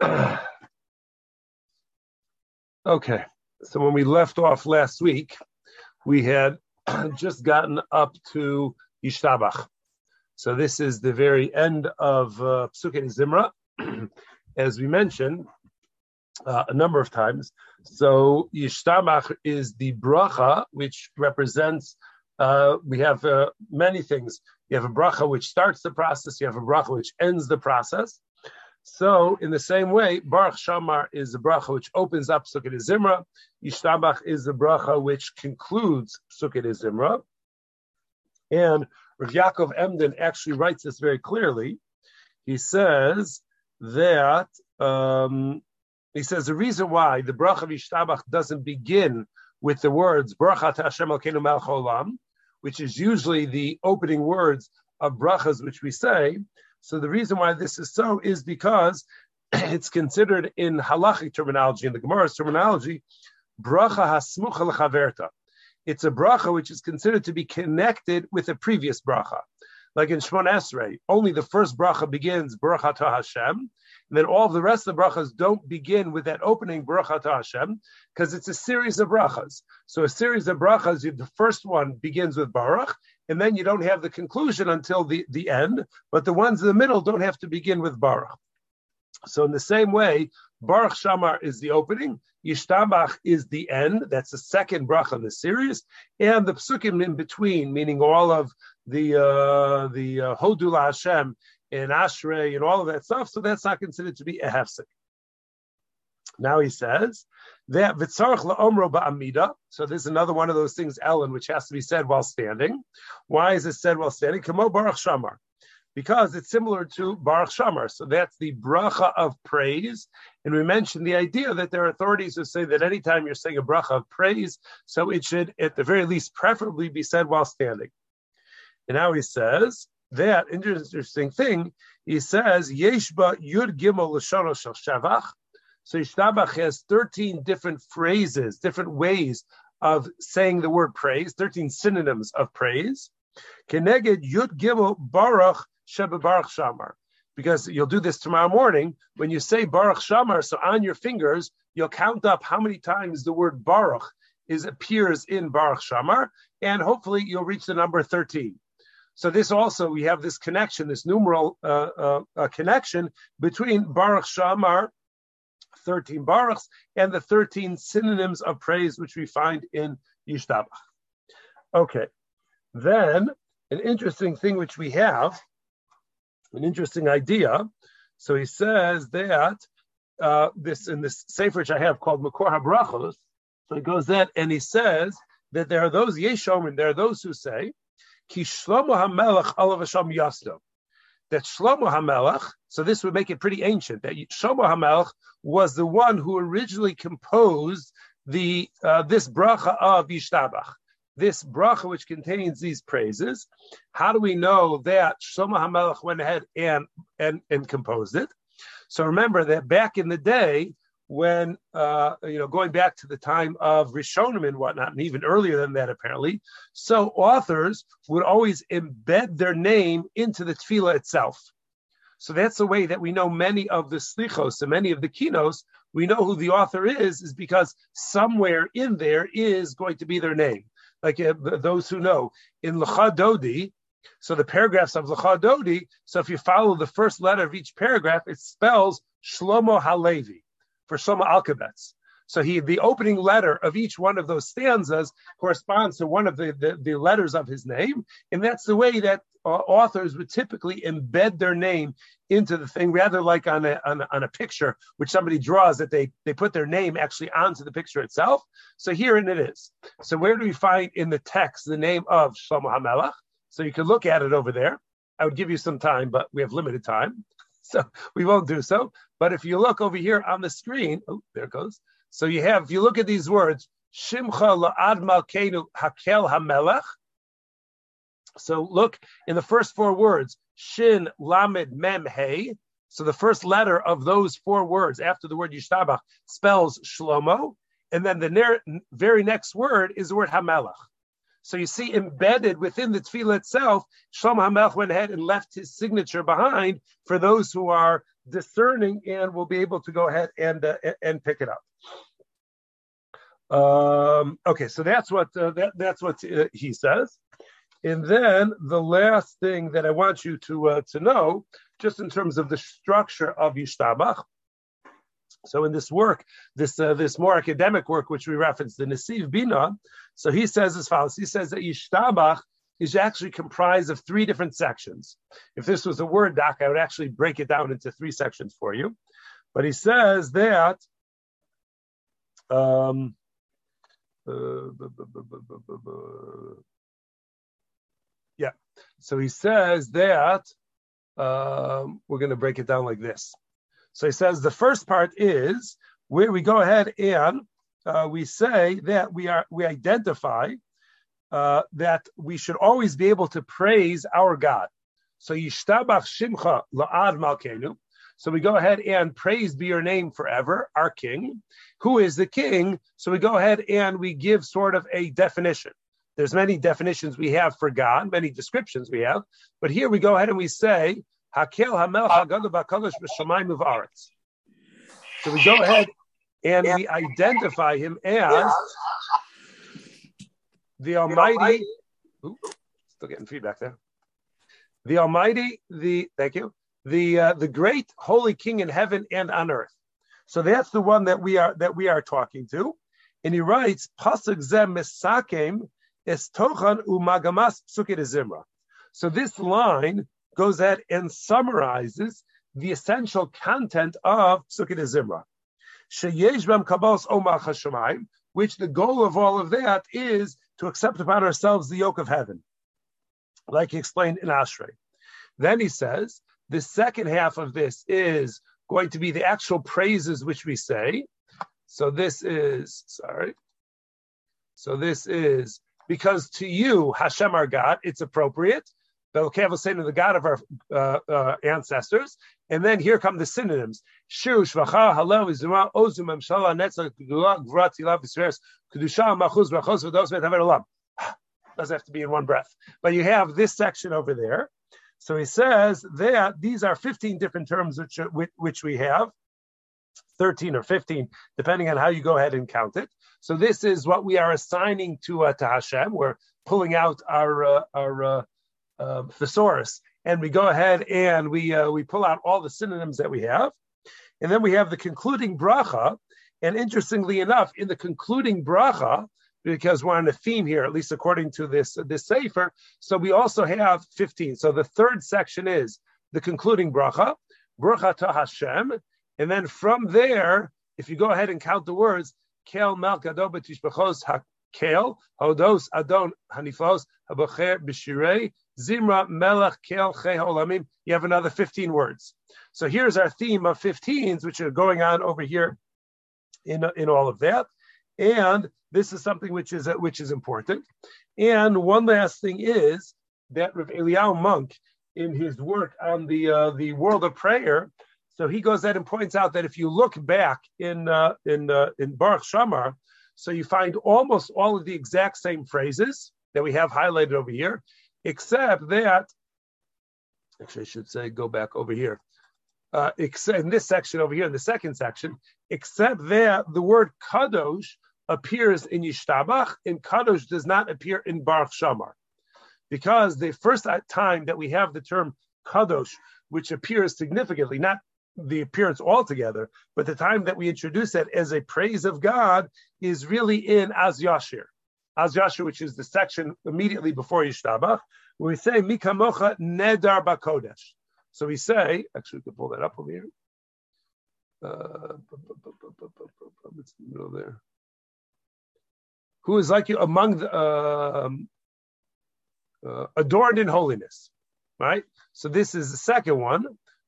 okay, so when we left off last week, we had just gotten up to Yishtabach. So this is the very end of uh, Psukei Zimra, as we mentioned uh, a number of times. So Yishtabach is the bracha, which represents. Uh, we have uh, many things. You have a bracha which starts the process. You have a bracha which ends the process. So, in the same way, Baruch She'amar is a bracha which opens up Psukei Zimra. Yishtabach is the bracha which concludes Psukei Zimra. And Rav Yaakov Emden actually writes this very clearly. He says that um, he says the reason why the bracha of Yishtabach doesn't begin with the words Bracha Hashem Melech Olam, which is usually the opening words of brachas which we say, so the reason why this is so is because it's considered in halachic terminology, in the Gemara's terminology, bracha hasmucha lechaverta. It's a bracha which is considered to be connected with a previous bracha. Like in Shmoneh Esrei, only the first bracha begins bracha to Hashem, and then all of the rest of the brachas don't begin with that opening bracha to Hashem, because it's a series of brachas. So a series of brachas, the first one begins with Baruch, and then you don't have the conclusion until the, the end, but the ones in the middle don't have to begin with Baruch. So in the same way, Baruch She'amar is the opening, Yishtabach is the end. That's the second bracha of the series, and the psukim in between, meaning all of the uh, the uh, Hodu La'Hashem and Ashrei and all of that stuff. So that's not considered to be a hefsek. Now he says that v'tzarich la'omro ba'amida. So this is another one of those things, Ellen, which has to be said while standing. Why is it said while standing? Kamo baruch she'amar. Because it's similar to Baruch She'amar. So that's the bracha of praise. And we mentioned the idea that there are authorities who say that anytime you're saying a bracha of praise, so it should, at the very least, preferably be said while standing. And now he says that interesting thing. He says, Yeshba Yud Gimel Lashono Shavach. So Yishtabach has 13 different phrases, different ways of saying the word praise, 13 synonyms of praise. Keneged Yud Gimel Baruch Sheba Baruch She'amar. Because you'll do this tomorrow morning. When you say Baruch She'amar, so on your fingers, you'll count up how many times the word Baruch is appears in Baruch She'amar, and hopefully you'll reach the number 13. So this also, we have this connection, this numeral uh, uh, uh, connection between Baruch She'amar 13 baruchs and the 13 synonyms of praise which we find in Yishtabach. Okay, then an interesting thing which we have, an interesting idea. So he says that uh, this in this sefer which I have called Makor HaBrachos. So he goes that and he says that there are those Yeshom there are those who say, Ki Shlomo HaMelech Olav Hashem that Shlomo HaMelech, so this would make it pretty ancient, that Shlomo HaMelech was the one who originally composed the uh, this bracha of Yishtabach, this bracha which contains these praises. How do we know that Shlomo HaMelech went ahead and, and, and composed it? So remember that back in the day, when uh, you know going back to the time of Rishonim and whatnot, and even earlier than that apparently. So authors would always embed their name into the tefillah itself. So that's the way that we know many of the slichos and many of the kinos. We know who the author is, is because somewhere in there is going to be their name. Like uh, those who know in Lecha Dodi, so the paragraphs of Lecha Dodi. So if you follow the first letter of each paragraph, it spells Shlomo Halevi for Shlomo Alkabetz. So he, the opening letter of each one of those stanzas corresponds to one of the, the, the letters of his name, and that's the way that uh, authors would typically embed their name into the thing, rather like on a, on a, on a picture which somebody draws that they they put their name actually onto the picture itself. So here it is. So where do we find in the text the name of Shlomo HaMelech? So you can look at it over there. I would give you some time, but we have limited time. So we won't do so. But if you look over here on the screen, oh, there it goes. So you have, if you look at these words, Shimcha la'ad malkeinu hakel hamelech. So look in the first four words, Shin lamed mem hey. So the first letter of those four words after the word Yishtabach spells Shlomo. And then the very next word is the word HaMelech. So you see, embedded within the tefillah itself, Shlomo HaMelech went ahead and left his signature behind for those who are discerning and will be able to go ahead and uh, and pick it up. Um, okay, so that's what uh, that that's what uh, he says. And then the last thing that I want you to uh, to know, just in terms of the structure of Yishtabach. So in this work, this uh, this more academic work, which we referenced, the Nesiv Bina, so he says as follows. He says that Yishtabach is actually comprised of three different sections. If this was a word doc, I would actually break it down into three sections for you. But he says that um, uh, yeah. So he says that um, we're going to break it down like this. So he says the first part is where we go ahead and uh, we say that we are we identify uh, that we should always be able to praise our God. So Yishtabach Shimcha La'ad Malkenu. So we go ahead and praise be your name forever, our King. Who is the King? So we go ahead and we give sort of a definition. There's many definitions we have for God, many descriptions we have, but here we go ahead and we say Hakel Hamel Hagadu Bakadosh B'Shamayim Uvaretz. So we go ahead and we identify him as the Almighty. Ooh, still getting feedback there. The Almighty, the thank you, the uh, the great holy King in heaven and on earth. So that's the one that we are that we are talking to, and he writes pasuk zem misakem es tochan umagamas psukei zimra. So this line goes at and summarizes the essential content of psukei zimra. Sheyesh bem kabos omar which the goal of all of that is to accept upon ourselves the yoke of heaven, like he explained in Ashrei. Then he says, the second half of this is going to be the actual praises which we say. So this is, sorry. So this is because to you, Hashem our God, it's appropriate. The God of our uh, uh, ancestors. And then here come the synonyms. Shiru Shvacha, Halel, Izuma, Ozum, Emshala, Netzach, Gdula, Gvrat, Ilav, Yisrael, Kedusha, Machuz, Brachos, V'dos, V'taver Olam. Doesn't have to be in one breath. But you have this section over there. So he says that these are 15 different terms which, which we have, 13 or 15, depending on how you go ahead and count it. So this is what we are assigning to, uh, to Hashem. We're pulling out our, uh, our uh, thesaurus, and we go ahead and we, uh, we pull out all the synonyms that we have. And then we have the concluding bracha. And interestingly enough, in the concluding bracha, because we're on a theme here, at least according to this this sefer. So we also have 15. So the third section is the concluding bracha, bracha to Hashem, and then from there, if you go ahead and count the words, kel malkado betishbachos hakel hodos adon hanifos habacher b'shirei zimra melech kel olamim. You have another 15 words. So here's our theme of 15s, which are going on over here in in all of that. And this is something which is which is important. And one last thing is that Rav Eliyahu Munk, in his work on the uh, the world of prayer, so he goes ahead and points out that if you look back in uh, in uh, in Baruch She'amar, so you find almost all of the exact same phrases that we have highlighted over here, except that actually I should say go back over here. Uh, except in this section over here, in the second section, except that the word kadosh appears in Yishtabach and Kadosh does not appear in Baruch She'amar. Because the first time that we have the term Kadosh, which appears significantly, not the appearance altogether, but the time that we introduce it as a praise of God is really in Az Yashir. Az Yashir, which is the section immediately before Yishtabach, where we say Mikamocha Nedar Bakodesh. So we say, actually, we can pull that up over here. Uh, it's in the middle there who is like you among the uh, uh, adorned in holiness, right? So this is the second one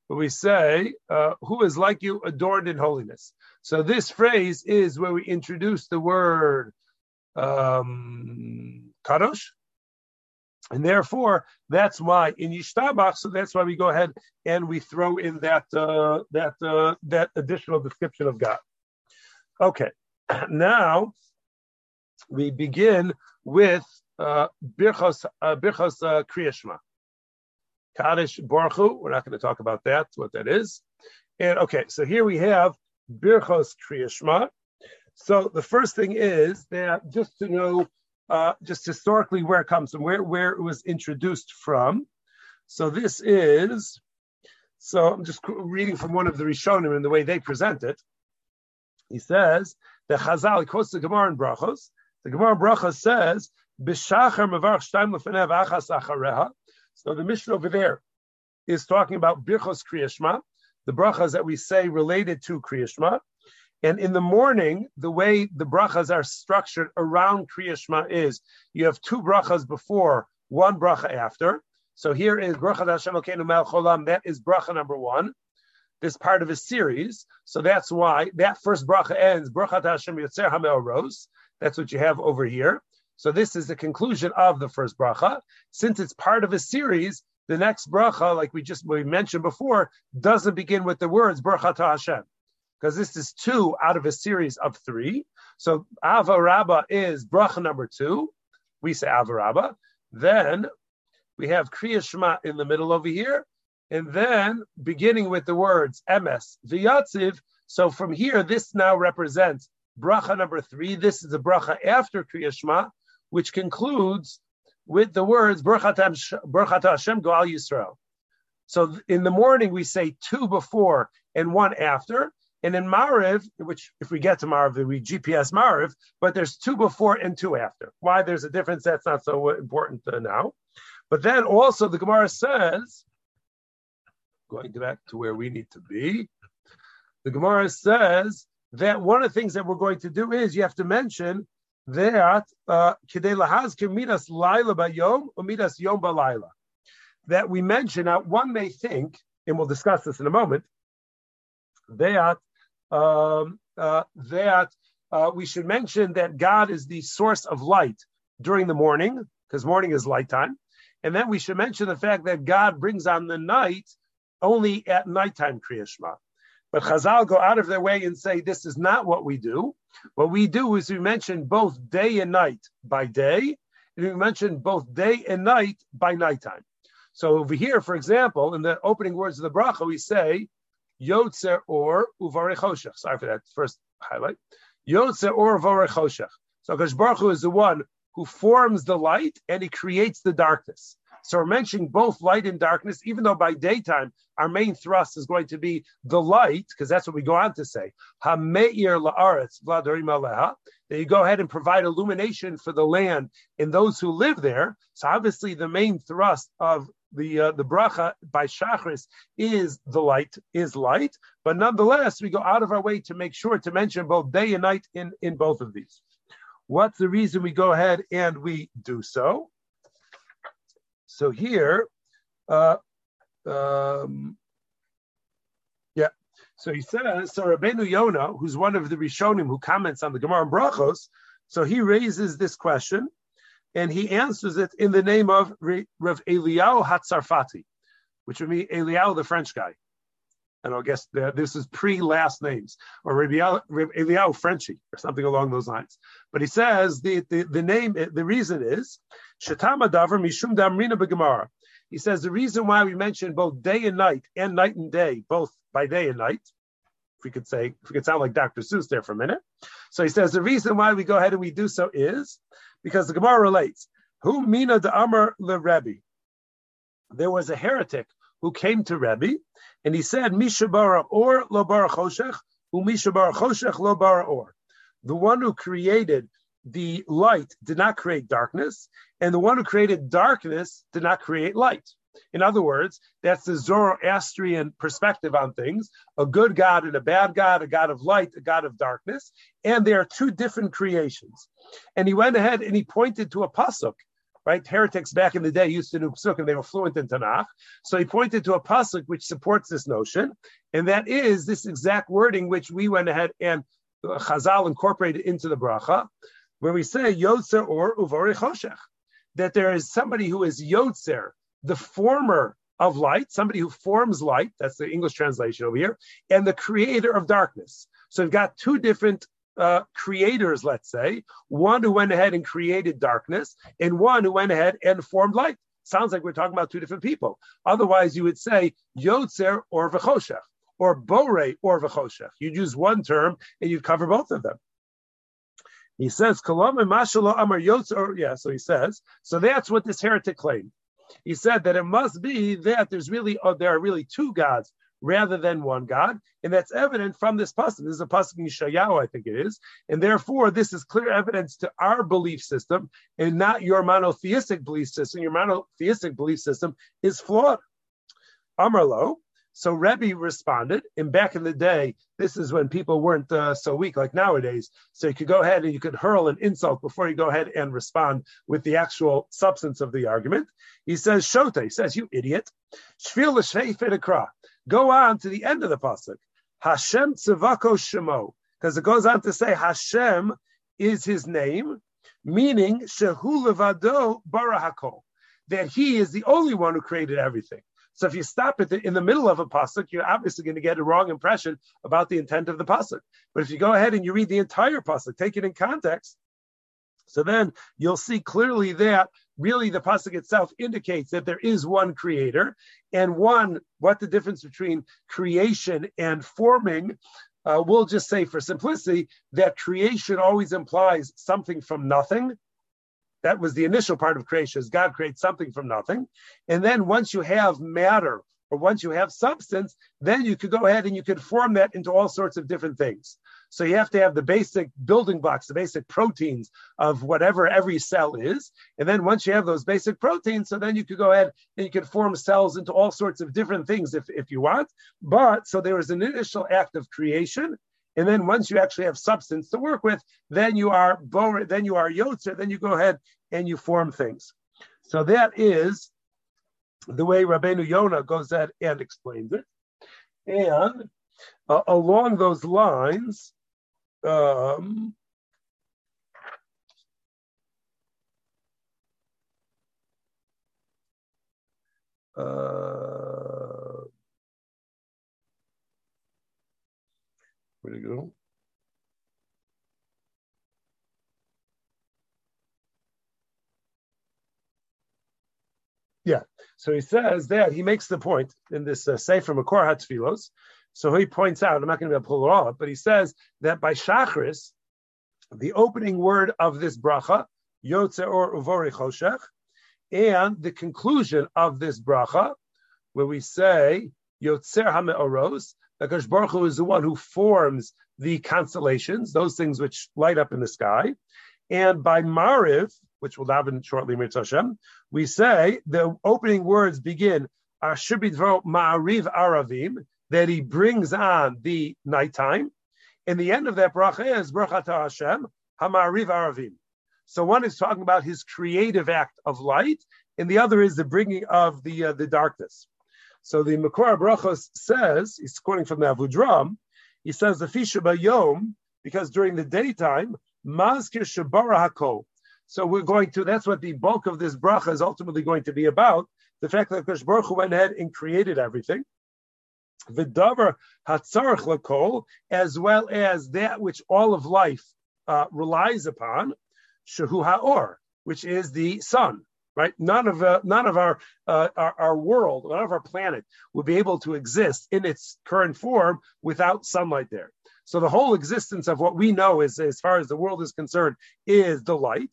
where we say, uh, who is like you adorned in holiness. So this phrase is where we introduce the word um, kadosh, and therefore that's why in Yishtabach, so that's why we go ahead and we throw in that uh, that uh, that additional description of God. Okay, now we begin with uh, Birchos uh, Birchos uh, Kriyashma. Kaddish Baruch we're not going to talk about that, what that is. And okay, so here we have Birchos Kriyashma. So the first thing is that just to know, uh, just historically where it comes from, where, where it was introduced from. So this is, so I'm just reading from one of the Rishonim and the way they present it. He says, the Chazal, quotes the Gemara in Brachos. The Gemara in Brachos says. So the Mishnah over there is talking about Birchos Kriyashma, the brachas that we say related to Kriyashma. And in the morning, the way the brachas are structured around Kriyashma is you have two brachas before, one bracha after. So here is Bracha Hashem Elokeinu Mel Cholam. That is bracha number one. This part of a series. So that's why that first bracha ends Bracha Hashem Yotzer HaMe'oros. That's what you have over here. So this is the conclusion of the first bracha. Since it's part of a series, the next bracha, like we just we mentioned before, doesn't begin with the words Bracha Hashem, because this is two out of a series of three. So Ahava Rabba is bracha number two. We say Ahava Rabba. Then we have Kriya Shema in the middle over here, and then beginning with the words Emes V'Yatziv. So from here, this now represents bracha number three. This is the bracha after Kriya Shema, which concludes with the words Baruch Hashem Ga'al Yisrael. So in the morning we say two before and one after, and in Mariv, which if we get to Mariv, we GPS Mariv, but there's two before and two after. Why there's a difference? That's not so important now. But then also the Gemara says, going back to where we need to be, the Gemara says that one of the things that we're going to do is you have to mention that uh, midas laila bayom or midas yom balayla. That we mention. Now, one may think, and we'll discuss this in a moment, that um, uh, that uh, we should mention that God is the source of light during the morning, because morning is light time, and then we should mention the fact that God brings on the night only at nighttime kriyashma. But Chazal go out of their way and say this is not what we do. What we do is we mention both day and night by day, and we mention both day and night by nighttime. So over here, for example, in the opening words of the bracha, we say Yotzer or Uvarechoshech. Sorry for that first highlight. Yotzer or Uvarechoshech. So Kash Baruch Hu is the one who forms the light and he creates the darkness. So we're mentioning both light and darkness, even though by daytime our main thrust is going to be the light, because that's what we go on to say. La'aretz That you go ahead and provide illumination for the land and those who live there. So obviously the main thrust of the uh, the bracha by Shachris is the light is light, but nonetheless we go out of our way to make sure to mention both day and night in in both of these. What's the reason we go ahead and we do so? So here, uh, um, yeah. So he says, so Rabbeinu Yonah, who's one of the Rishonim who comments on the Gemara and Brachos, so he raises this question, and he answers it in the name of Rav Eliyahu Hatzarfati, which would be Eliyahu, the French guy. And I guess this is pre-last names, or Rav Eliyahu Frenchy, or something along those lines. But he says the, the, the name, the reason is Shatama Davar Mishum Damrina Begemara. He says the reason why we mention both day and night and night and day, both by day and night, if we could say, if we could sound like Dr. Seuss there for a minute. So he says the reason why we go ahead and we do so is because the Gemara relates, Who mina de Amar le Rebbe? There was a heretic who came to Rebbe and he said, Mishabara or lo bara choshech, u Mishabara choshech lo bara or. The one who created the light did not create darkness, and the one who created darkness did not create light. In other words, that's the Zoroastrian perspective on things a good God and a bad God, a God of light, a God of darkness. And they are two different creations. And he went ahead and he pointed to a pasuk, right? Heretics back in the day used to do pasuk and they were fluent in Tanakh. So he pointed to a pasuk which supports this notion. And that is this exact wording which we went ahead and Chazal incorporated into the bracha where we say Yotzer or Uvori Choshech, that there is somebody who is Yotzer, the former of light, somebody who forms light, that's the English translation over here, and the creator of darkness. So we've got two different uh, creators, let's say, one who went ahead and created darkness, and one who went ahead and formed light. Sounds like we're talking about two different people. Otherwise, you would say Yotzer or V'choshech. or bore or v'choshech. You'd use one term and you'd cover both of them. He says, Kalam Amar Yotzer. Yeah, so he says, so that's what this heretic claimed. He said that it must be that there's really, oh, there are really two gods rather than one God, and that's evident from this pasuk. This is a pasuk in Yeshayahu, I think it is, and therefore this is clear evidence to our belief system and not your monotheistic belief system. Your monotheistic belief system is flawed. Amarlo. So Rebbe responded, and back in the day, this is when people weren't uh, so weak like nowadays. So you could go ahead and you could hurl an insult before you go ahead and respond with the actual substance of the argument. He says, Shota, he says, you idiot. Go on to the end of the pasuk. Hashem tzivako shemo, because it goes on to say Hashem is his name, meaning shehu levado barahako, that he is the only one who created everything. So if you stop it in the middle of a pasuk, you're obviously going to get a wrong impression about the intent of the pasuk. But if you go ahead and you read the entire pasuk, take it in context, so then you'll see clearly that really the pasuk itself indicates that there is one creator, and one what the difference between creation and forming. Uh, we'll just say for simplicity that creation always implies something from nothing, that was the initial part of creation, is God creates something from nothing. And then once you have matter or once you have substance, then you could go ahead and you could form that into all sorts of different things. So you have to have the basic building blocks, the basic proteins of whatever every cell is. And then once you have those basic proteins, so then you could go ahead and you could form cells into all sorts of different things if, if you want. But so there is an initial act of creation. And then once you actually have substance to work with, then you are bor, then you are yotzer, then you go ahead and you form things. So that is the way Rabbeinu Yonah goes at and explains it. And uh, along those lines, um, uh, where to go? Yeah. So he says that he makes the point in this uh, Sefer Makor Hatfilos. So he points out, I'm not going to be able to pull it all up, but he says that by Shachris, the opening word of this bracha, Yotze or Uvori Choshech, and the conclusion of this bracha, where we say Yotzer HaMe'oros, because Baruch Hu is the one who forms the constellations, those things which light up in the sky. And by Mariv, which we'll daven shortly, Hashem, we say the opening words begin Ashibidvo Ma'ariv Aravim, that he brings on the nighttime. And the end of that bracha is Brachata Hashem, Hamariv Aravim. So one is talking about his creative act of light, and the other is the bringing of the uh, the darkness. So the Makor Brachos says, he's quoting from the Avudraham, he says the Fisha Bayom, because during the daytime, Mazkir Shabara Hakol, so we're going to, that's what the bulk of this bracha is ultimately going to be about. The fact that Kosh Baruch went ahead and created everything. V'davar hatzarach lakol, as well as that which all of life uh, relies upon, shehu ha'or, which is the sun. Right, none of uh, none of our, uh, our, our world, none of our planet would be able to exist in its current form without sunlight there. So the whole existence of what we know is, as far as the world is concerned, is the light.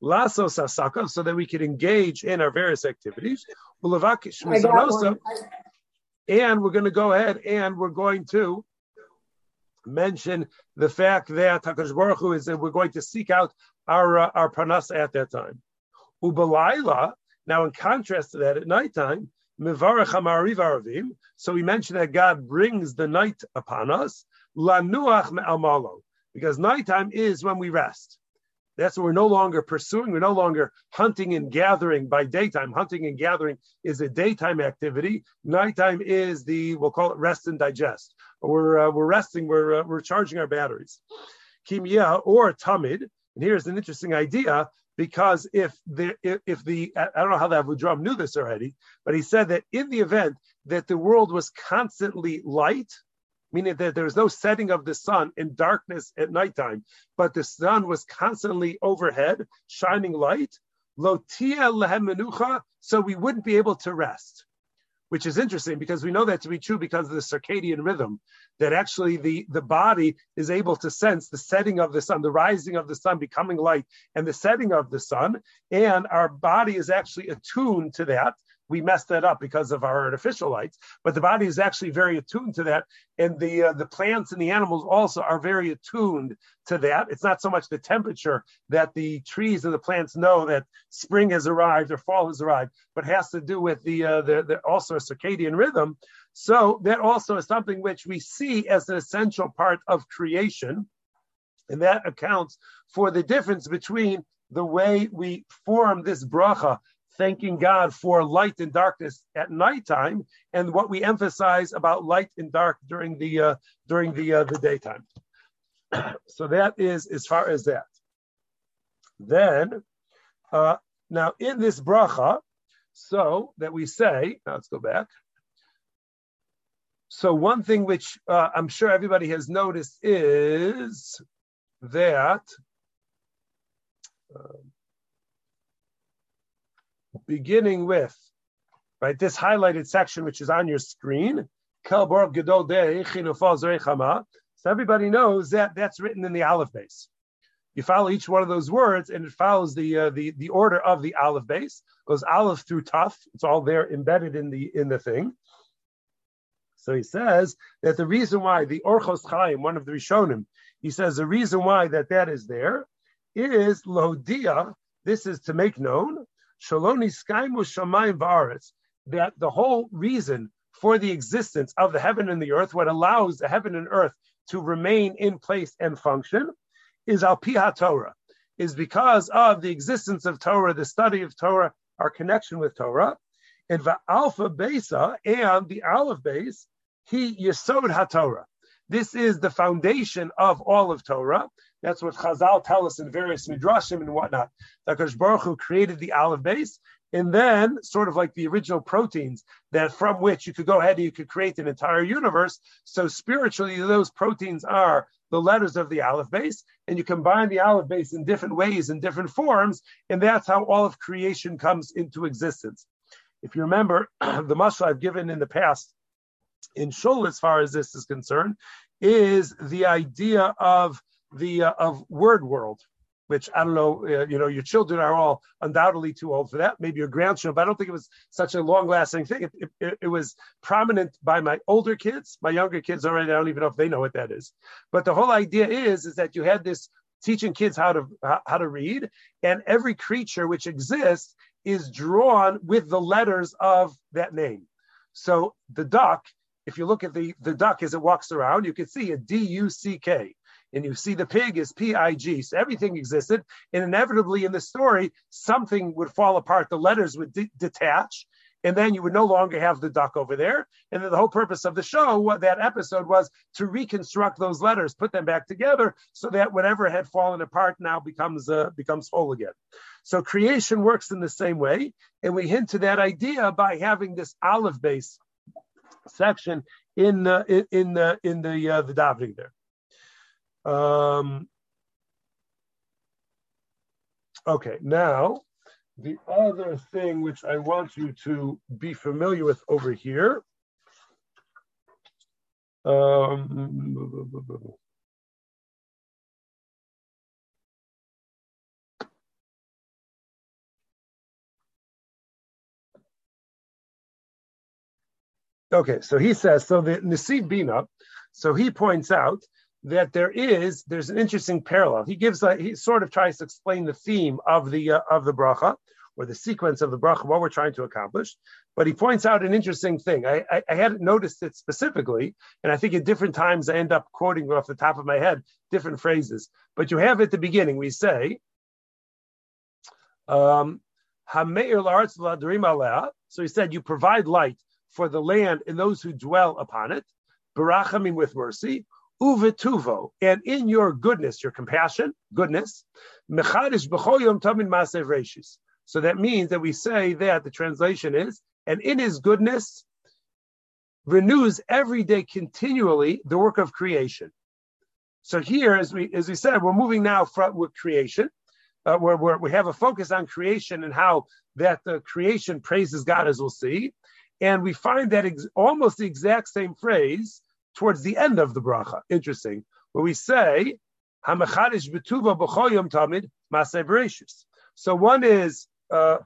Lasso sasaka, so that we could engage in our various activities. And we're going to go ahead and we're going to mention the fact that Hakadosh Baruch Hu is that we're going to seek out our uh, our panas at that time. Ubalayla. Now, in contrast to that, at nighttime, so we mentioned that God brings the night upon us. Lanuach because nighttime is when we rest. That's what we're no longer pursuing. We're no longer hunting and gathering by daytime. Hunting and gathering is a daytime activity. Nighttime is the we'll call it rest and digest. We're uh, we're resting. We're uh, we're charging our batteries. Kimia or tamid. And here's an interesting idea because if the if, if the I don't know how the Avudraham knew this already, but he said that in the event that the world was constantly light, meaning that there was no setting of the sun in darkness at nighttime, but the sun was constantly overhead, shining light. Lehem so we wouldn't be able to rest. which is interesting because we know that to be true because of the circadian rhythm, that actually the, the body is able to sense the setting of the sun, the rising of the sun becoming light, and the setting of the sun. And our body is actually attuned to that we messed that up because of our artificial lights. But the body is actually very attuned to that, and the uh, the plants and the animals also are very attuned to that. It's not so much the temperature that the trees and the plants know that spring has arrived or fall has arrived, but has to do with the uh, the, the also a circadian rhythm. So that also is something which we see as an essential part of creation, and that accounts for the difference between the way we form this bracha thanking God for light and darkness at nighttime, and what we emphasize about light and dark during the uh, during the uh, the daytime. so that is as far as that. Then, uh, now in this bracha, so that we say, now let's go back. So one thing which uh, I'm sure everybody has noticed is that. Um, beginning with right this highlighted section which is on your screen. So everybody knows that that's written in the Aleph Beis. You follow each one of those words, and it follows the uh, the the order of the Aleph Beis. Goes Aleph through Taf. It's all there embedded in the in the thing. So he says that the reason why the Orchos Chaim, one of the Rishonim, he says the reason why that that is there is Lodia. This is to make known Shaloni Skaimu Shamayim Varetz, that the whole reason for the existence of the heaven and the earth, what allows the heaven and earth to remain in place and function, is Al Piha Torah, is because of the existence of Torah, the study of Torah, our connection with Torah, and the Alpha Besa and the Aleph Beis, he Yesod HaTorah. This is the foundation of all of Torah. That's what Chazal tell us in various midrashim and whatnot. That Baruch Hu created the Aleph Beis, and then sort of like the original proteins that from which you could go ahead and you could create an entire universe. So spiritually, those proteins are the letters of the Aleph Beis, and you combine the Aleph Beis in different ways, in different forms, and that's how all of creation comes into existence. If you remember the mashal I've given in the past in Shul, as far as this is concerned, is the idea of the uh, of word world, which I don't know, uh, you know, your children are all undoubtedly too old for that. Maybe your grandchildren, but I don't think it was such a long lasting thing. It, it, it, was prominent by my older kids. My younger kids already, I don't even know if they know what that is. But the whole idea is, is that you had this teaching kids how to how to read, and every creature which exists is drawn with the letters of that name. So the duck, if you look at the, the duck as it walks around, you can see a D U C K and you see the pig is P-I-G. So everything existed, and inevitably in the story, something would fall apart. The letters would de- detach, and then you would no longer have the duck over there. And then the whole purpose of the show, that episode was to reconstruct those letters, put them back together, so that whatever had fallen apart now becomes uh, becomes whole again. So creation works in the same way, and we hint to that idea by having this Aleph Beis section in uh, in in the in the uh, the davening there. Um, okay, now the other thing which I want you to be familiar with over here. Um, Okay, so he says, so the Nesiv Bina, so he points out that there is there's an interesting parallel. He gives a, he sort of tries to explain the theme of the uh, of the bracha or the sequence of the bracha, what we're trying to accomplish. But he points out an interesting thing. I, I, I, hadn't noticed it specifically, and I think at different times I end up quoting off the top of my head different phrases. But you have at the beginning we say, um, so he said, you provide light for the land and those who dwell upon it, barachamim with mercy, uvetuvo, and in your goodness, your compassion, goodness, mechadish b'choyom tamin masev reshis. So that means that we say that the translation is, and in his goodness, renews every day continually the work of creation. So here, as we as we said, we're moving now from with creation, uh, where, where we have a focus on creation and how that the creation praises God, as we'll see, And we find that ex- almost the exact same phrase towards the end of the bracha. Interesting, where we say, "Hamachadish betuva b'choyom tamid masay bereshis. So one is, uh,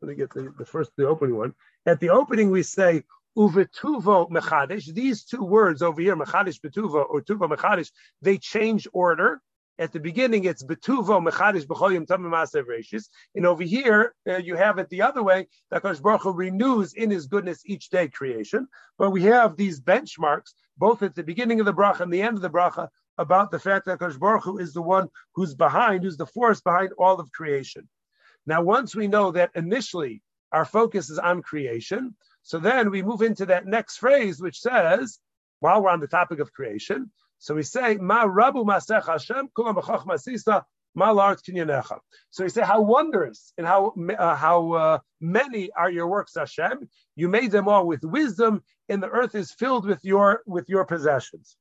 let me get the, the first, the opening one. At the opening, we say uvetuvo mechadish. These two words over here, mechadish betuvo or tuvo mechadish, they change order. At the beginning, it's betuvo mechadish b'choyim tamim maasev reishis, and over here uh, you have it the other way. That Kosh Baruch Hu renews in His goodness each day creation. But we have these benchmarks both at the beginning of the bracha and the end of the bracha about the fact that Kosh Baruch Hu is the one who's behind, who's the force behind all of creation. Now, once we know that initially our focus is on creation, so then we move into that next phrase, which says, while we're on the topic of creation, so we say, Ma Rabu Masech Hashem, Kulam Masisa, Kinyanecha. So we say, how wondrous and how uh, how uh, many are your works, Hashem? You made them all with wisdom, and the earth is filled with your with your possessions.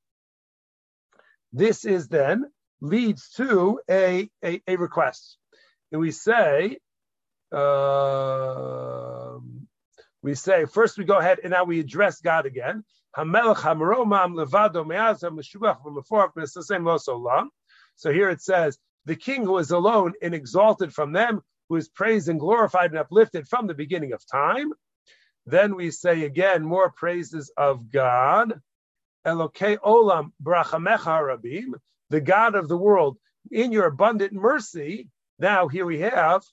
This is then leads to a a, a request, and we say. Uh, we say first we go ahead and now we address God again. So here it says, the king who is alone and exalted from them, who is praised and glorified and uplifted from the beginning of time. Then we say again more praises of God. Elokei olam brachamecha rabim, the God of the world, in your abundant mercy. Now here we have,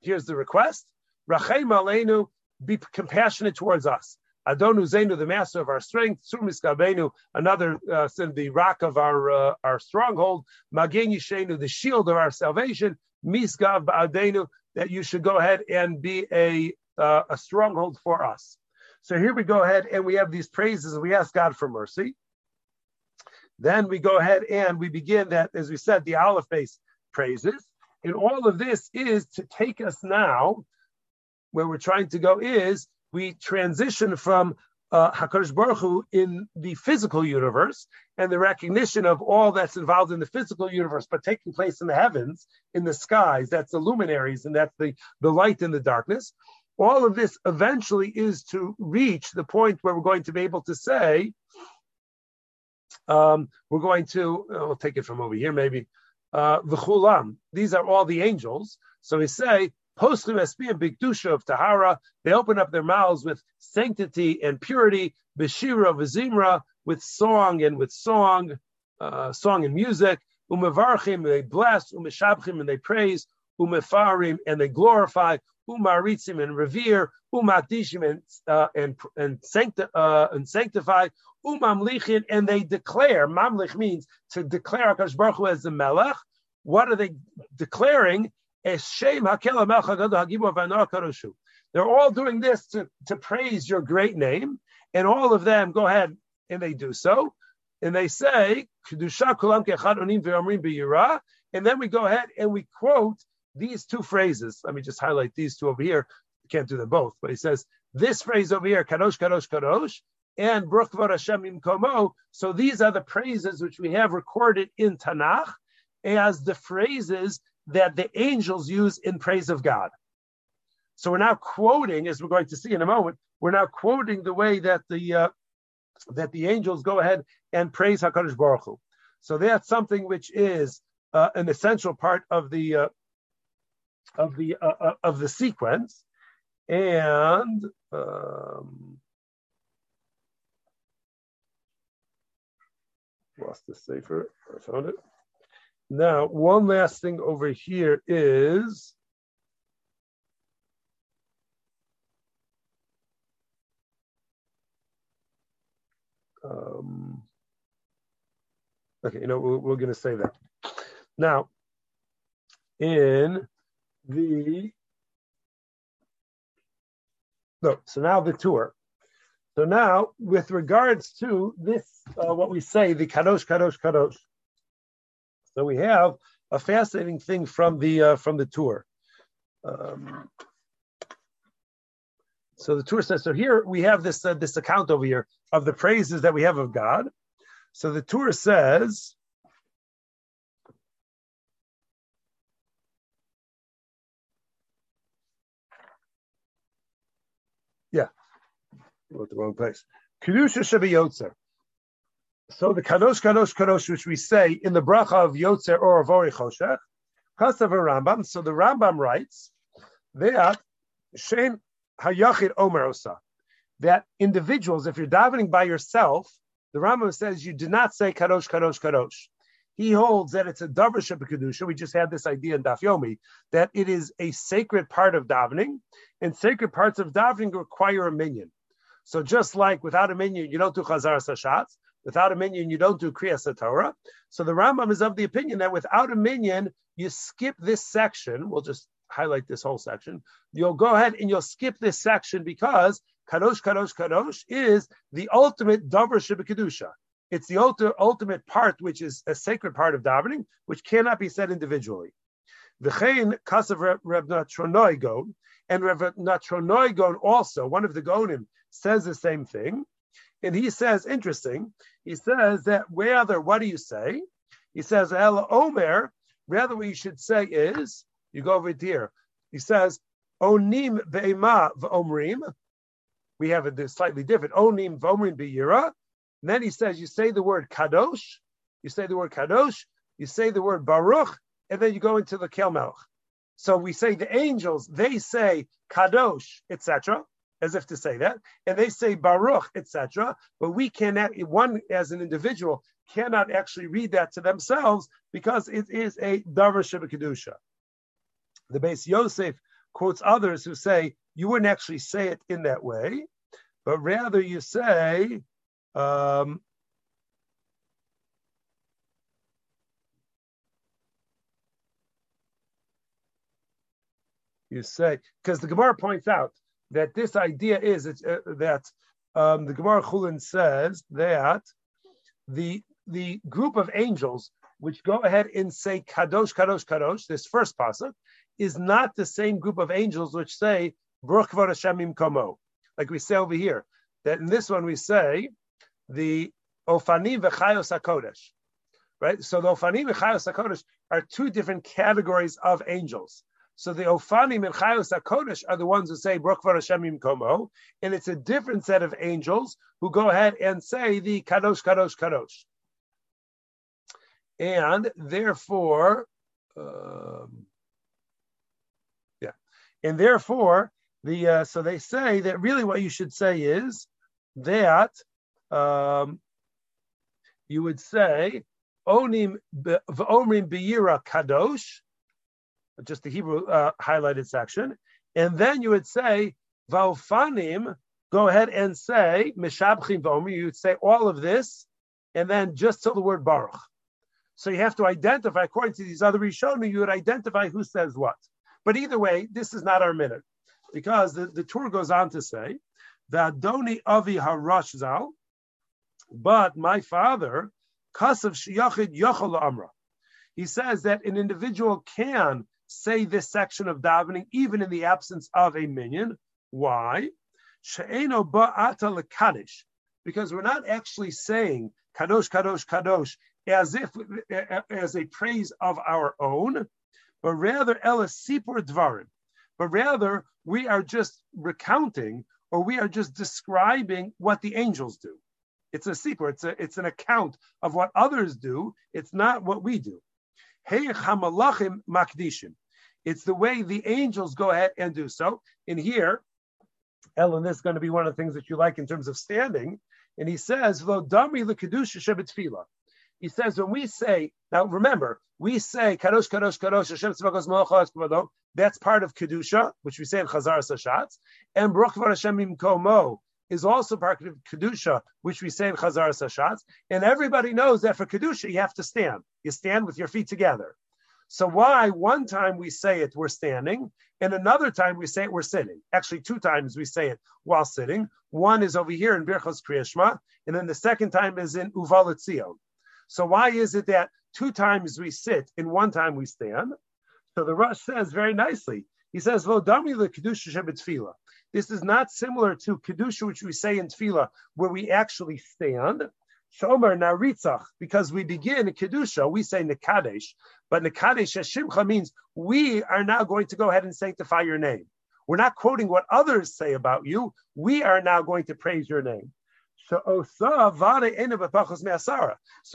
here's the request. Rachem aleinu, be compassionate towards us. Adonu Zenu, the master of our strength, Surmiskabenu, another uh, the rock of our uh, our stronghold, Magen Yishenu, the shield of our salvation, Misgav Ba'adenu, that you should go ahead and be a uh, a stronghold for us. So here we go ahead and we have these praises we ask God for mercy. Then we go ahead and we begin that, as we said, the Aleph Beis praises. And all of this is to take us now where we're trying to go is we transition from uh, Hakadosh Baruch Hu in the physical universe and the recognition of all that's involved in the physical universe, but taking place in the heavens, in the skies. That's the luminaries, and that's the the light and the darkness. All of this eventually is to reach the point where we're going to be able to say, um, we're going to. Uh, we'll take it from over here, maybe. Uh. These are all the angels. So we say Postim Espiyah Bigdusha of Tahara, they open up their mouths with sanctity and purity, Beshira Vizimra, with song and with song, uh, song and music, Umevarchim, they bless, Umeshabchim, and they praise, Umefarim, and they glorify, Umaritzim, and revere, Umakdishim, and, uh, and, and, sancti- uh, and sanctify, Umamlichin, and they declare, Mamlich means to declare Akash Baruch Hu as the Melech. What are they declaring? They're all doing this to, to praise your great name, and all of them go ahead and they do so. And they say, and then we go ahead and we quote these two phrases. Let me just highlight these two over here. I can't do them both, but he says this phrase over here, Kadosh, Kadosh, Kadosh, and Baruch Hashem Komo. So these are the praises which we have recorded in Tanakh as the phrases that the angels use in praise of God. So we're now quoting, as we're going to see in a moment, we're now quoting the way that the uh, that the angels go ahead and praise Hakadosh Baruch Hu. So that's something which is uh, an essential part of the uh, of the uh, uh, of the sequence, and um, lost the sefer. I found it. Now, one last thing over here is um, okay, you know, we're, we're going to say that. Now, in the no, so now the Tur. So now, with regards to this, uh, what we say, the kadosh, kadosh, kadosh. So we have a fascinating thing from the uh, from the Tur. Um, so the Tur says, so here we have this uh, this account over here of the praises that we have of God. So the Tur says, yeah. wrote the wrong place. Kedusha. So the Kadosh Kadosh Kadosh, which we say in the bracha of Yotzer or of Ori Choshech, Kasav Rambam. So the Rambam writes that Shem Hayachid Omer Osa, that individuals, if you're davening by yourself, the Rambam says you do not say Kadosh Kadosh Kadosh. He holds that it's a davar kedusha. We just had this idea in Daf Yomi that it is a sacred part of davening, and sacred parts of davening require a minyan. So just like without a minyan, you don't do chazaras hashatz. Without a minyan, you don't do kriyas Torah. So the Rambam is of the opinion that without a minyan, you skip this section. We'll just highlight this whole section. You'll go ahead and you'll skip this section because kadosh kadosh kadosh is the ultimate davar kedusha. It's the ultimate part, which is a sacred part of davening, which cannot be said individually. V'chein kasav Reb Natronai Gaon, and Reb Natronai Gaon also, one of the Geonim, says the same thing. And he says, interesting, he says that rather, what do you say? He says, El Omer, rather what you should say is, you go over here, he says, Onim ve'ema v'omrim, we have it slightly different, Onim v'omrim be'yira, then he says, you say the word kadosh, you say the word kadosh, you say the word baruch, and then you go into the kelmelch. So we say the angels, they say kadosh, etc as if to say that, and they say Baruch, etc. But we cannot, one as an individual cannot actually read that to themselves because it is a Davar Sheba Kedusha. The Beis Yosef quotes others who say you wouldn't actually say it in that way, but rather you say, um, you say, because the Gemara points out that this idea is uh, that um, the Gemara Chulin says that the the group of angels which go ahead and say kadosh kadosh kadosh, this first pasuk, is not the same group of angels which say Baruch Hashem komo, like we say over here. That in this one we say the ofanim v'chayos hakodesh, right? So the ofanim v'chayos hakodesh are two different categories of angels. So the Ofanim and Chayos HaKodesh are the ones who say Brokvar Hashemim Komo, and it's a different set of angels who go ahead and say the Kadosh, Kadosh, Kadosh. And therefore, um, yeah, and therefore, the uh, so they say that really what you should say is that um, you would say Onim biyira kadosh just the Hebrew uh, highlighted section. And then you would say, Vaufanim, go ahead and say, Mishabchim Vomi, you would say all of this, and then just till the word Baruch. So you have to identify, according to these other Rishonim, you would identify who says what. But either way, this is not our minute, because the, the Tur goes on to say, Vadoni Avi HaRosh Zal, but my father, Kasav Shiyachid Yochel Amra. He says that an individual can say this section of davening even in the absence of a minyan. Why? Because we're not actually saying kadosh, kadosh, kadosh as if as a praise of our own, but rather elasipur dvarim. But rather we are just recounting or we are just describing what the angels do. It's a secret. It's a, it's an account of what others do. It's not what we do. Makdishim. It's the way the angels go ahead and do so. And here, Ellen, this is going to be one of the things that you like in terms of standing. And he says, Dami kedusha He says, when we say, now remember, we say Kadosh, Kadosh, Kadosh, Hashem Tzvakos that's part of Kedusha, which we say in Chazaras Hashatz, and Baruch Hashem Komo is also part of Kedusha, which we say in Chazaras Hashatz. And everybody knows that for Kedusha, you have to stand. You stand with your feet together. So why one time we say it, we're standing, and another time we say it, we're sitting. Actually, two times we say it while sitting. One is over here in Birchos Kriyashma, and then the second time is in Uvalat So why is it that two times we sit and one time we stand? So the Rosh says very nicely. He says, "Lo dami le kedusha This is not similar to kedusha, which we say in tefillah, where we actually stand. Shomer Naritzach, because we begin Kedusha, we say Nekadesh, but Nekadesh Hashimcha means we are now going to go ahead and sanctify your name. We're not quoting what others say about you. We are now going to praise your name. So oh,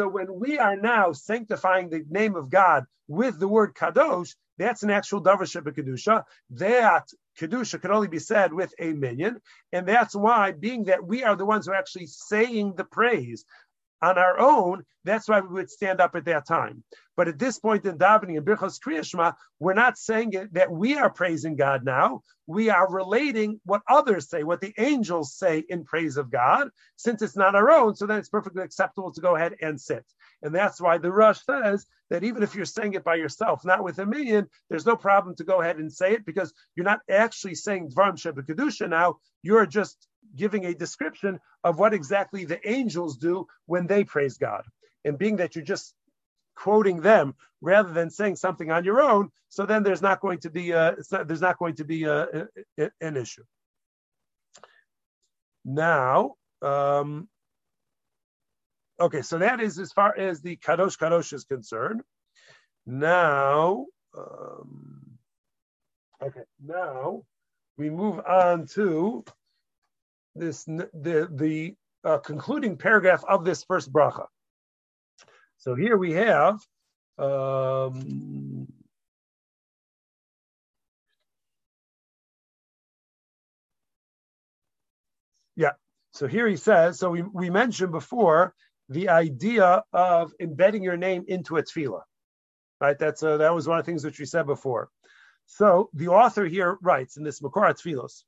when we are now sanctifying the name of God with the word kadosh, that's an actual davar kedusha. That kedusha can only be said with a minyan, and that's why, being that we are the ones who are actually saying the praise, on our own, that's why we would stand up at that time. But at this point in davening and Birchos Kriyashma, we're not saying it, that we are praising God now. We are relating what others say, what the angels say in praise of God. Since it's not our own, so then it's perfectly acceptable to go ahead and sit. And that's why the Rosh says that even if you're saying it by yourself, not with a minyan, there's no problem to go ahead and say it because you're not actually saying Dvarim Sheba Kedusha now. You're just giving a description of what exactly the angels do when they praise God. And being that you're just quoting them rather than saying something on your own, so then there's not going to be a, not, there's not going to be a, a, an issue. Now, um, okay, so that is as far as the kadosh kadosh is concerned. Now, um, okay, now we move on to this the the uh, concluding paragraph of this first bracha. So here we have. Um, yeah. So here he says. So we, we mentioned before the idea of embedding your name into a tefillah, right? That's uh, that was one of the things which we said before. So the author here writes in this Makor Tfilos,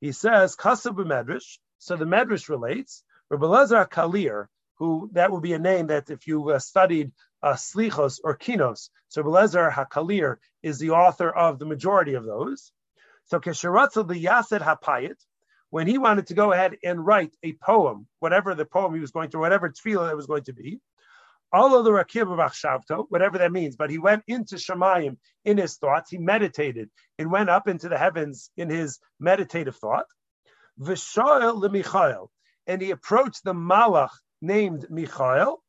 he says, Kasab Medrash. So the Medrash relates, Rabbi Lezer Kalir, who that would be a name that if you uh, studied uh, Slichos or Kinos, so Rabbi Lezer HaKalir is the author of the majority of those. So Kesheratzel the Yaset HaPayit, when he wanted to go ahead and write a poem, whatever the poem he was going to, whatever tefillah it was going to be, all of the Rakib Shavto, whatever that means, but he went into Shemayim in his thoughts, he meditated and went up into the heavens in his meditative thought. Vishoel lemichael, and he approached the Malach named Michael.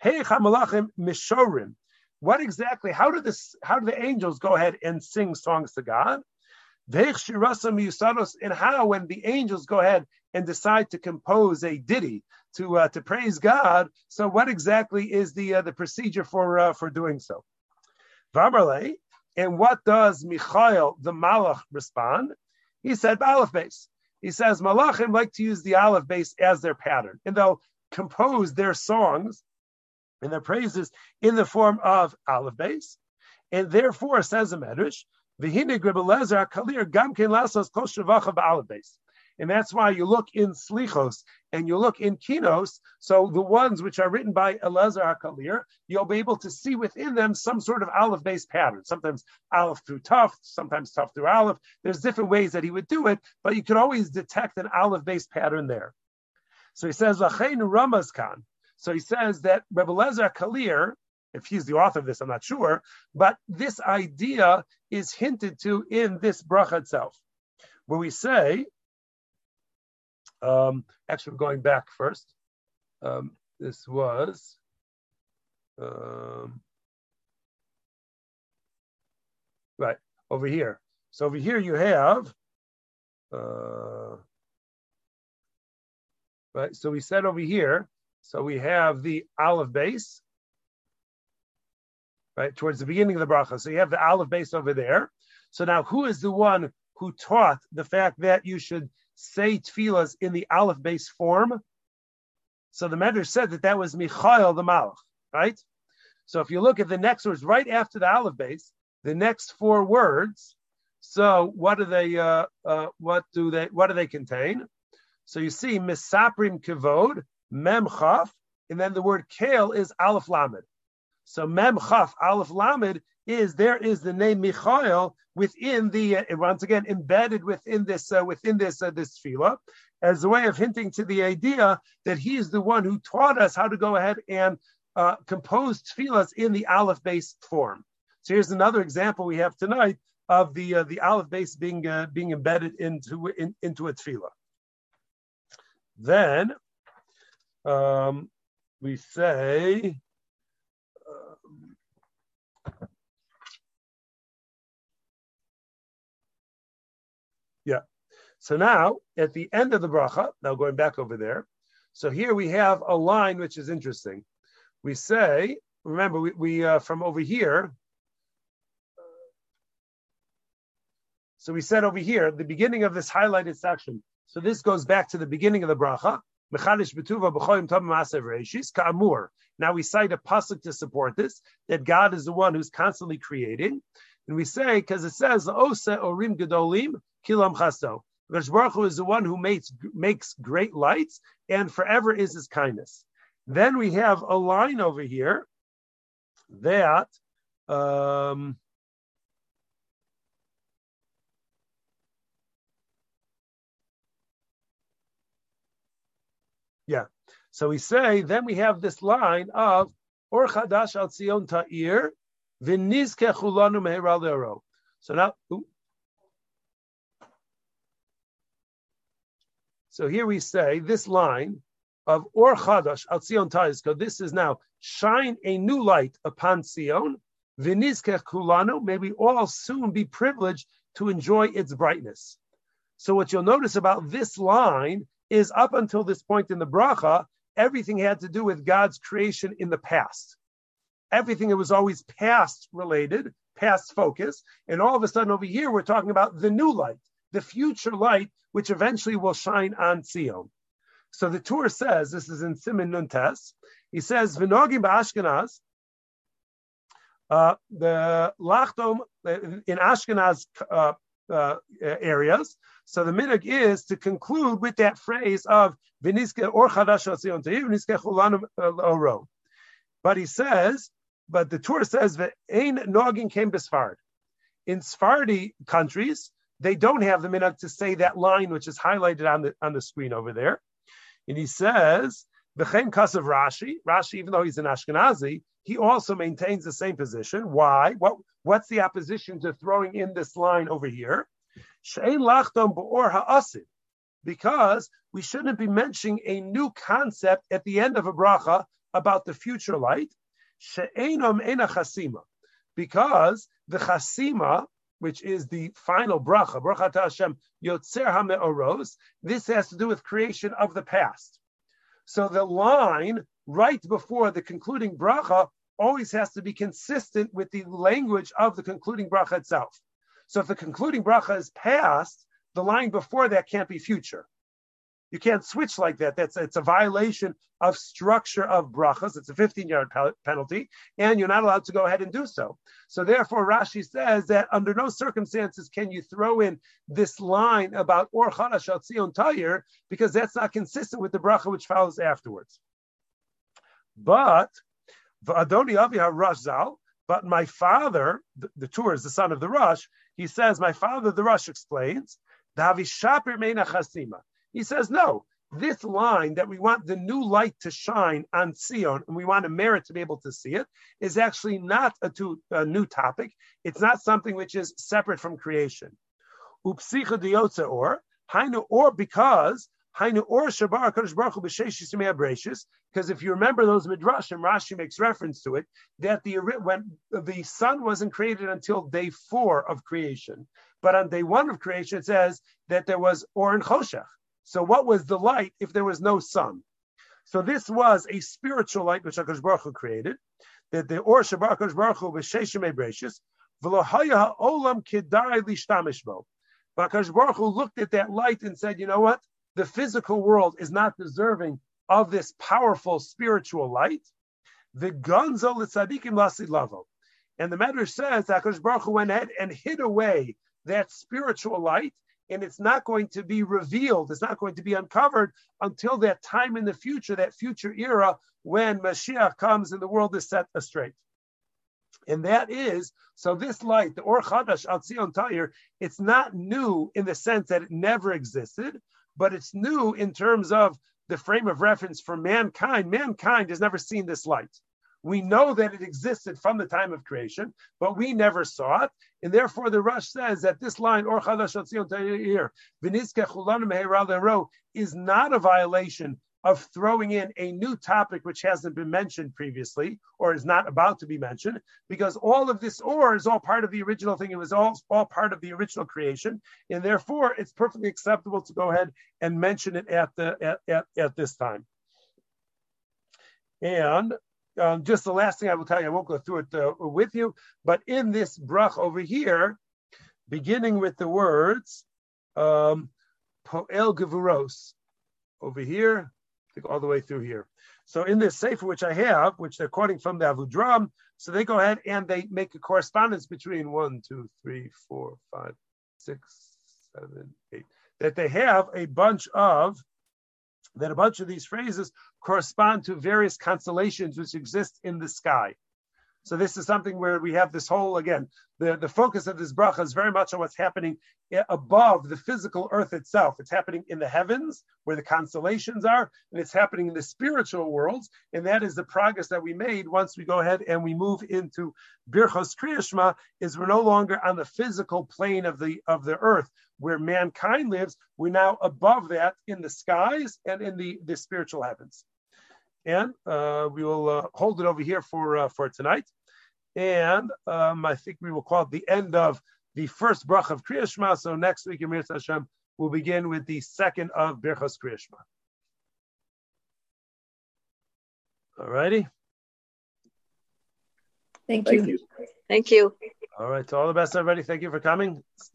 Hey Chamalachim Mishorim. What exactly? How do this? How do the angels go ahead and sing songs to God? And how, when the angels go ahead and decide to compose a ditty to uh, to praise God, so what exactly is the uh, the procedure for uh, for doing so? And what does Michael the Malach respond? He said Aleph Beis. He says Malachim like to use the Aleph Beis as their pattern, and they'll compose their songs and their praises in the form of Aleph Beis, and therefore says the Medrash and that's why you look in Slichos and you look in Kinos. So the ones which are written by Elazar HaKalir, you'll be able to see within them some sort of Aleph based pattern. Sometimes Aleph through Tuf, sometimes Tuf through Aleph. There's different ways that he would do it, but you can always detect an Aleph based pattern there. So he says, Ramazkan. So he says that Rebbe Lezer Kalir, if he's the author of this, I'm not sure, but this idea is hinted to in this bracha itself, where we say, um, actually, we're going back first. Um, this was. Um, right over here. So over here you have, uh, right. So we said over here. So we have the Aleph Beis, right, towards the beginning of the bracha. So you have the Aleph Beis over there. So now who is the one who taught the fact that you should say tefillas in the Aleph Beis form? So the Medrash said that that was Michael the Malach, right? So if you look at the next words right after the Aleph Beis, the next four words. So what do they? Uh, uh, what do they? What do they contain? So you see misaprim kavod mem chaf, and then the word kale is aleph lamed. So Mem Chaf Aleph Lamed is there is the name Michael within the uh, once again embedded within this uh, within this uh, this tefillah as a way of hinting to the idea that he is the one who taught us how to go ahead and uh, compose tefillahs in the Aleph based form. So here's another example we have tonight of the uh, the Aleph Beis being uh, being embedded into in, into a tefillah. Then um, we say So now, at the end of the bracha, now going back over there, so here we have a line which is interesting. We say, remember, we, we uh, from over here. So we said over here, the beginning of this highlighted section. So this goes back to the beginning of the bracha. Now we cite a pasuk to support this that God is the one who's constantly creating, and we say because it says "Osa orim gedolim kilam chasto." Baruch Hu is the one who makes makes great lights, and forever is His kindness. Then we have a line over here that. Um, yeah. So we say, then we have this line of Or Chadash al Tzion Ta'ir, V'nizke Chulanu Meheral So now, So here we say this line of Or Chadash Al Tzion. This is now shine a new light upon Zion. Vinizkech Kulanu. May we all soon be privileged to enjoy its brightness. So what you'll notice about this line is up until this point in the bracha, everything had to do with God's creation in the past. Everything that was always past related, past focus, and all of a sudden over here we're talking about the new light the future light, which eventually will shine on Zion. So the Tur says, this is in Simon Nuntes, he says, Vinogim Ashkenaz, uh, the Lachtom in Ashkenaz uh, uh, areas. So the minhag is to conclude with that phrase of Viniske or Chadash Chulanum Oro. But he says, but the Tur says that Ein Nogin came Bisfard. In Sephardi countries, they don't have the minhag to say that line which is highlighted on the on the screen over there. And he says, B'chem Kasav Rashi, Rashi, even though he's an Ashkenazi, he also maintains the same position. Why? What what's the opposition to throwing in this line over here? She'ein lachtom b'or ha'asid. Because we shouldn't be mentioning a new concept at the end of a bracha about the future light. Ena chasima. Because the chasima, which is the final bracha, bracha Hashem yotzer hameoros. This has to do with creation of the past. So the line right before the concluding bracha always has to be consistent with the language of the concluding bracha itself. So if the concluding bracha is past, the line before that can't be future. You can't switch like that. That's it's a violation of structure of brachas. It's a 15 yard penalty, and you're not allowed to go ahead and do so. So therefore, Rashi says that under no circumstances can you throw in this line about or chadash tzion tayir because that's not consistent with the bracha which follows afterwards. But Adoni Avia Rashzal, but my father, the, the Tur is the son of the Rosh, he says, my father, the Rosh explains, Davi Shaper Meina Chasima. He says, no, this line that we want the new light to shine on Sion and we want a merit to be able to see it is actually not a, to, a new topic. It's not something which is separate from creation. Upsicha or, hainu or because Hainu or Shabar Kadosh Baruch Hu b'sheish Because if you remember those midrashim, Rashi makes reference to it that the when the sun wasn't created until day four of creation, but on day one of creation it says that there was or in choshech. So what was the light if there was no sun? So this was a spiritual light which Hakadosh Baruch Hu created. That the Or Shabar Hakadosh Baruch Hu b'sheshim ebreshis v'lohaya olam kedai lishtamish. But Hakadosh Baruch Hu looked at that light and said, you know what? The physical world is not deserving of this powerful spiritual light. The gunzo l'tzadikim lasi lavo. And the matter says that Hakadosh Baruch Hu went ahead and hid away that spiritual light and it's not going to be revealed, it's not going to be uncovered until that time in the future, that future era when Mashiach comes and the world is set straight. And that is, so this light, the Or Chadash Al Tzion Tayir, it's not new in the sense that it never existed, but it's new in terms of the frame of reference for mankind. Mankind has never seen this light. We know that it existed from the time of creation, but we never saw it. And therefore, the Rosh says that this line, Or is not a violation of throwing in a new topic which hasn't been mentioned previously or is not about to be mentioned, because all of this or is all part of the original thing. It was all, all part of the original creation, and therefore it's perfectly acceptable to go ahead and mention it at the at, at, at this time. And um, just the last thing I will tell you, I won't go through it uh, with you, but in this brach over here, beginning with the words um, Poel Gevuros, over here, all the way through here. So in this sefer which I have, which they're quoting from the Avudraham, so they go ahead and they make a correspondence between one, two, three, four, five, six, seven, eight. That they have a bunch of that a bunch of these phrases correspond to various constellations which exist in the sky. So this is something where we have this whole again. The, the focus of this bracha is very much on what's happening above the physical earth itself. It's happening in the heavens where the constellations are, and it's happening in the spiritual worlds. And that is the progress that we made once we go ahead and we move into Birchos Kriyashma, is we're no longer on the physical plane of the of the earth where mankind lives. We're now above that in the skies and in the, the spiritual heavens and uh, we will uh, hold it over here for uh, for tonight. And um, I think we will call it the end of the first brach of Kriya Shema. So next week, Emir Hashem, we'll begin with the second of Birchas Kriya Shema. All righty. Thank you. Thank you. All right. To all the best, everybody. Thank you for coming.